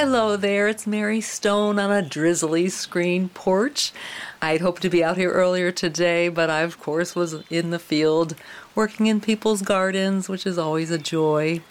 Hello there, it's Mary Stone on a drizzly screen porch. I'd hoped to be out here earlier today, but I, of course, was in the field working in people's gardens, which is always a joy.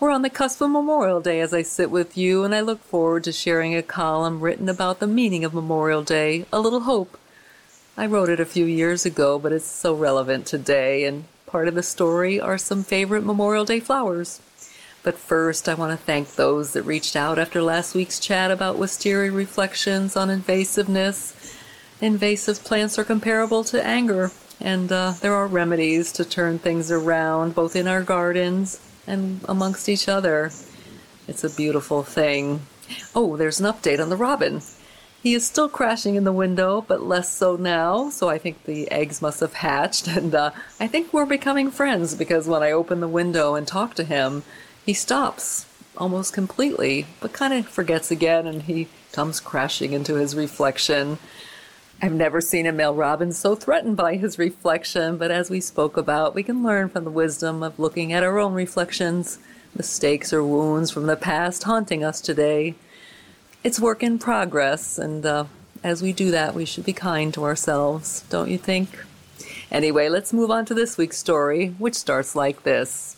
We're on the cusp of Memorial Day as I sit with you, and I look forward to sharing a column written about the meaning of Memorial Day, A Little Hope. I wrote it a few years ago, but it's so relevant today, and part of the story are some favorite Memorial Day flowers. But first, I want to thank those that reached out after last week's chat about wisteria reflections on invasiveness. Invasive plants are comparable to anger, and uh, there are remedies to turn things around, both in our gardens and amongst each other. It's a beautiful thing. Oh, there's an update on the robin. He is still crashing in the window, but less so now, so I think the eggs must have hatched, and uh, I think we're becoming friends because when I open the window and talk to him, he stops almost completely, but kind of forgets again and he comes crashing into his reflection. I've never seen a male robin so threatened by his reflection, but as we spoke about, we can learn from the wisdom of looking at our own reflections, mistakes or wounds from the past haunting us today. It's work in progress, and uh, as we do that, we should be kind to ourselves, don't you think? Anyway, let's move on to this week's story, which starts like this.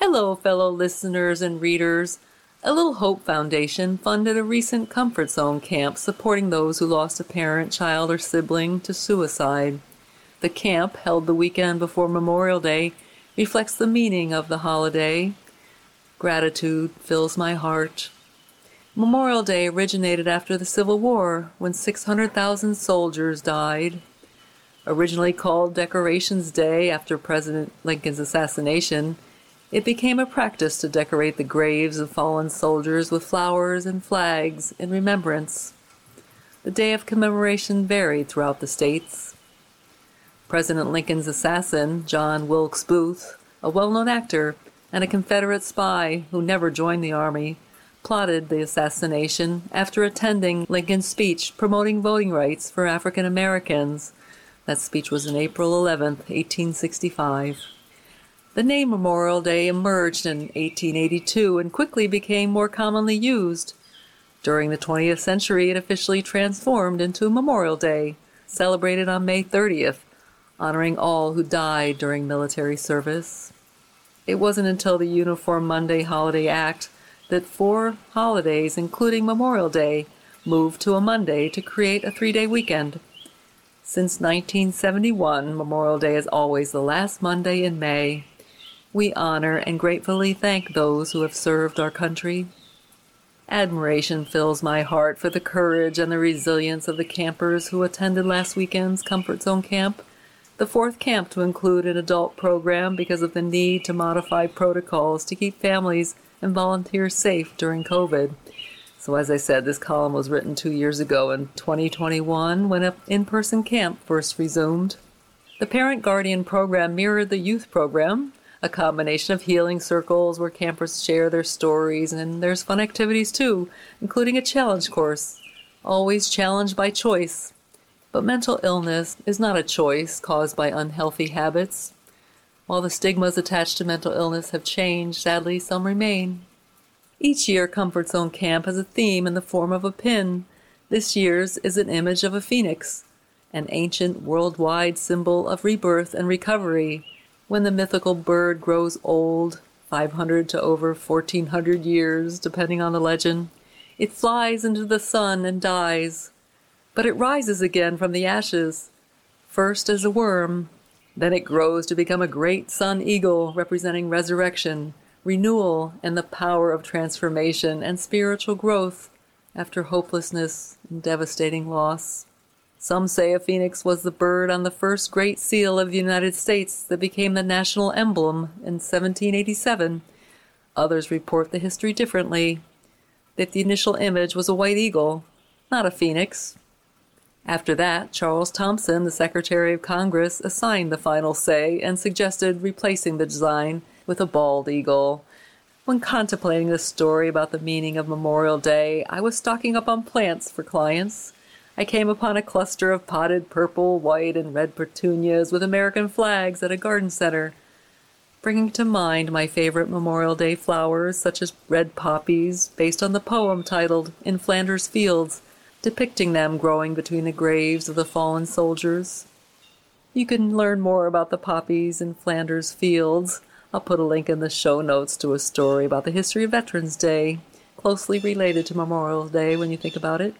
Hello, fellow listeners and readers. A Little Hope Foundation funded a recent Comfort Zone camp supporting those who lost a parent, child, or sibling to suicide. The camp, held the weekend before Memorial Day, reflects the meaning of the holiday. Gratitude fills my heart. Memorial Day originated after the Civil War when 600,000 soldiers died. Originally called Decorations Day after President Lincoln's assassination, it became a practice to decorate the graves of fallen soldiers with flowers and flags in remembrance. The day of commemoration varied throughout the states. President Lincoln's assassin, John Wilkes Booth, a well known actor and a Confederate spy who never joined the Army, plotted the assassination after attending Lincoln's speech promoting voting rights for African Americans. That speech was on April 11, 1865. The name Memorial Day emerged in 1882 and quickly became more commonly used. During the 20th century, it officially transformed into Memorial Day, celebrated on May 30th, honoring all who died during military service. It wasn't until the Uniform Monday Holiday Act that four holidays, including Memorial Day, moved to a Monday to create a three day weekend. Since 1971, Memorial Day is always the last Monday in May we honor and gratefully thank those who have served our country. Admiration fills my heart for the courage and the resilience of the campers who attended last weekend's Comfort Zone camp, the fourth camp to include an adult program because of the need to modify protocols to keep families and volunteers safe during COVID. So, as I said, this column was written two years ago in 2021 when an in person camp first resumed. The Parent Guardian program mirrored the youth program, a combination of healing circles where campers share their stories, and there's fun activities too, including a challenge course. Always challenged by choice. But mental illness is not a choice caused by unhealthy habits. While the stigmas attached to mental illness have changed, sadly, some remain. Each year, Comfort Zone Camp has a theme in the form of a pin. This year's is an image of a phoenix, an ancient worldwide symbol of rebirth and recovery when the mythical bird grows old, 500 to over 1400 years, depending on the legend, it flies into the sun and dies. But it rises again from the ashes, first as a worm, then it grows to become a great sun eagle representing resurrection, renewal, and the power of transformation and spiritual growth after hopelessness and devastating loss. Some say a phoenix was the bird on the first Great Seal of the United States that became the national emblem in 1787. Others report the history differently that the initial image was a white eagle, not a phoenix. After that, Charles Thomson, the Secretary of Congress, assigned the final say and suggested replacing the design with a bald eagle. When contemplating the story about the meaning of Memorial Day, I was stocking up on plants for clients. I came upon a cluster of potted purple, white, and red petunias with American flags at a garden center, bringing to mind my favorite Memorial Day flowers, such as red poppies, based on the poem titled In Flanders Fields depicting them growing between the graves of the fallen soldiers. You can learn more about the poppies in Flanders Fields. I'll put a link in the show notes to a story about the history of Veterans Day, closely related to Memorial Day when you think about it.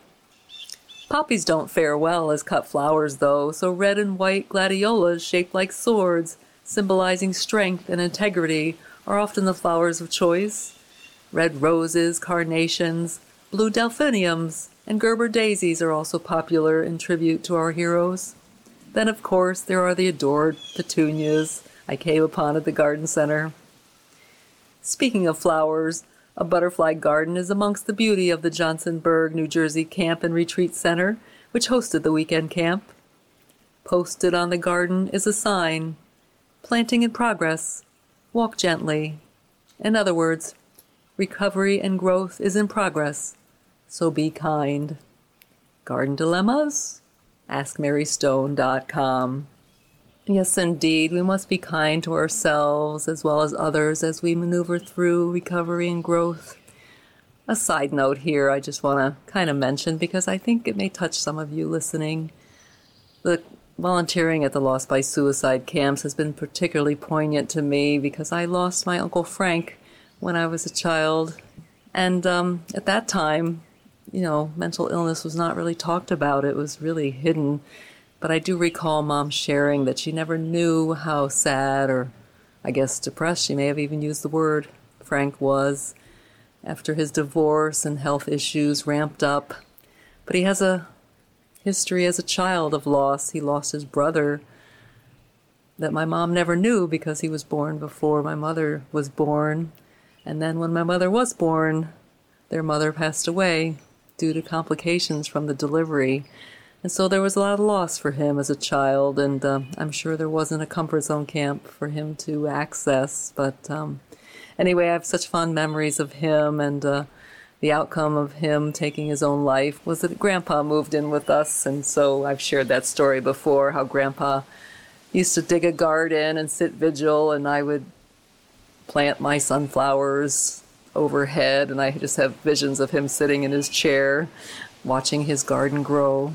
Poppies don't fare well as cut flowers, though, so red and white gladiolas shaped like swords, symbolizing strength and integrity, are often the flowers of choice. Red roses, carnations, blue delphiniums, and Gerber daisies are also popular in tribute to our heroes. Then, of course, there are the adored petunias I came upon at the garden center. Speaking of flowers, a butterfly garden is amongst the beauty of the Johnsonburg, New Jersey Camp and Retreat Center, which hosted the weekend camp. Posted on the garden is a sign Planting in progress. Walk gently. In other words, recovery and growth is in progress so be kind. Garden Dilemmas? AskMaryStone.com. Yes, indeed, we must be kind to ourselves as well as others as we maneuver through recovery and growth. A side note here I just want to kind of mention because I think it may touch some of you listening. The volunteering at the Lost by Suicide camps has been particularly poignant to me because I lost my Uncle Frank when I was a child. And um, at that time, you know, mental illness was not really talked about. It was really hidden. But I do recall mom sharing that she never knew how sad or, I guess, depressed, she may have even used the word, Frank was after his divorce and health issues ramped up. But he has a history as a child of loss. He lost his brother that my mom never knew because he was born before my mother was born. And then when my mother was born, their mother passed away due to complications from the delivery. And so there was a lot of loss for him as a child, and uh, I'm sure there wasn't a comfort zone camp for him to access. But um, anyway, I have such fond memories of him, and uh, the outcome of him taking his own life was that Grandpa moved in with us, and so I've shared that story before how Grandpa used to dig a garden and sit vigil, and I would plant my sunflowers overhead, and I just have visions of him sitting in his chair, watching his garden grow.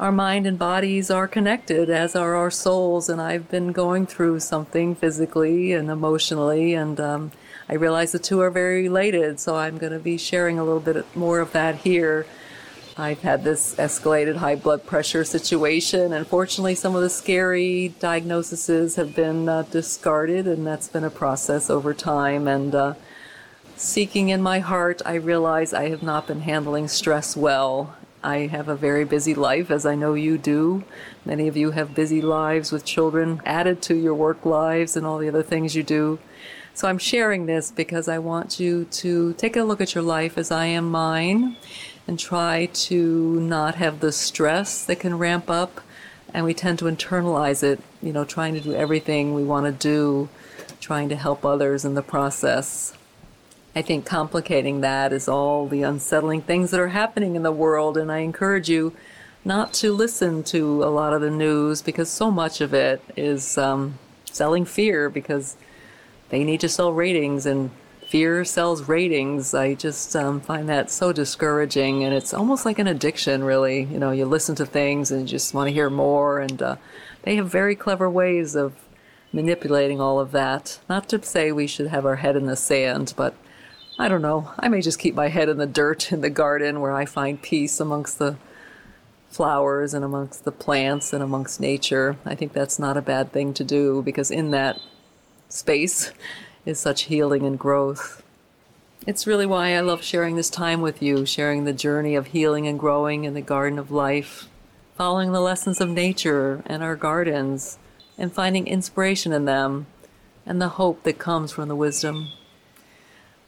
Our mind and bodies are connected, as are our souls, and I've been going through something physically and emotionally, and um, I realize the two are very related, so I'm going to be sharing a little bit more of that here. I've had this escalated high blood pressure situation, and fortunately, some of the scary diagnoses have been uh, discarded, and that's been a process over time. And uh, seeking in my heart, I realize I have not been handling stress well. I have a very busy life, as I know you do. Many of you have busy lives with children added to your work lives and all the other things you do. So I'm sharing this because I want you to take a look at your life as I am mine and try to not have the stress that can ramp up. And we tend to internalize it, you know, trying to do everything we want to do, trying to help others in the process. I think complicating that is all the unsettling things that are happening in the world, and I encourage you not to listen to a lot of the news because so much of it is um, selling fear because they need to sell ratings and fear sells ratings. I just um, find that so discouraging, and it's almost like an addiction, really. You know, you listen to things and you just want to hear more, and uh, they have very clever ways of manipulating all of that. Not to say we should have our head in the sand, but I don't know. I may just keep my head in the dirt in the garden where I find peace amongst the flowers and amongst the plants and amongst nature. I think that's not a bad thing to do because in that space is such healing and growth. It's really why I love sharing this time with you, sharing the journey of healing and growing in the garden of life, following the lessons of nature and our gardens, and finding inspiration in them and the hope that comes from the wisdom.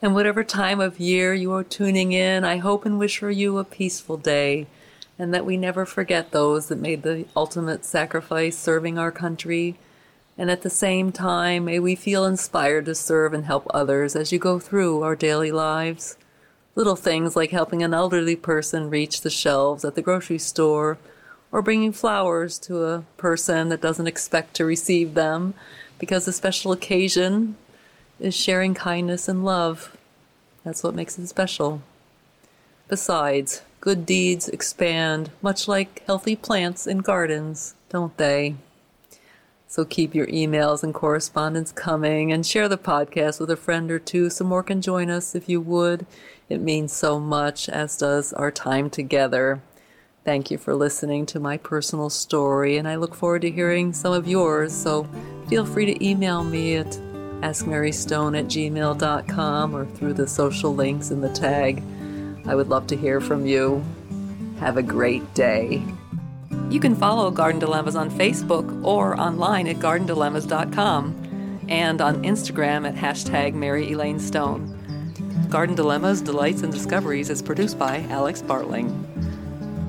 And whatever time of year you are tuning in, I hope and wish for you a peaceful day and that we never forget those that made the ultimate sacrifice serving our country. And at the same time, may we feel inspired to serve and help others as you go through our daily lives. Little things like helping an elderly person reach the shelves at the grocery store, or bringing flowers to a person that doesn't expect to receive them because a special occasion is sharing kindness and love. That's what makes it special. Besides, good deeds expand, much like healthy plants in gardens, don't they? So keep your emails and correspondence coming and share the podcast with a friend or two so more can join us if you would. It means so much, as does our time together. Thank you for listening to my personal story, and I look forward to hearing some of yours. So feel free to email me at askmarystone at gmail.com or through the social links in the tag. I would love to hear from you. Have a great day. You can follow Garden Dilemmas on Facebook or online at gardendilemmas.com and on Instagram at hashtag Mary Elaine Stone. Garden Dilemmas, Delights, and Discoveries is produced by Alex Bartling.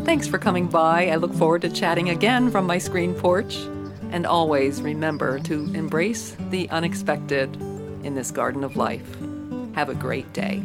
Thanks for coming by. I look forward to chatting again from my screen porch. And always remember to embrace the unexpected in this garden of life. Have a great day.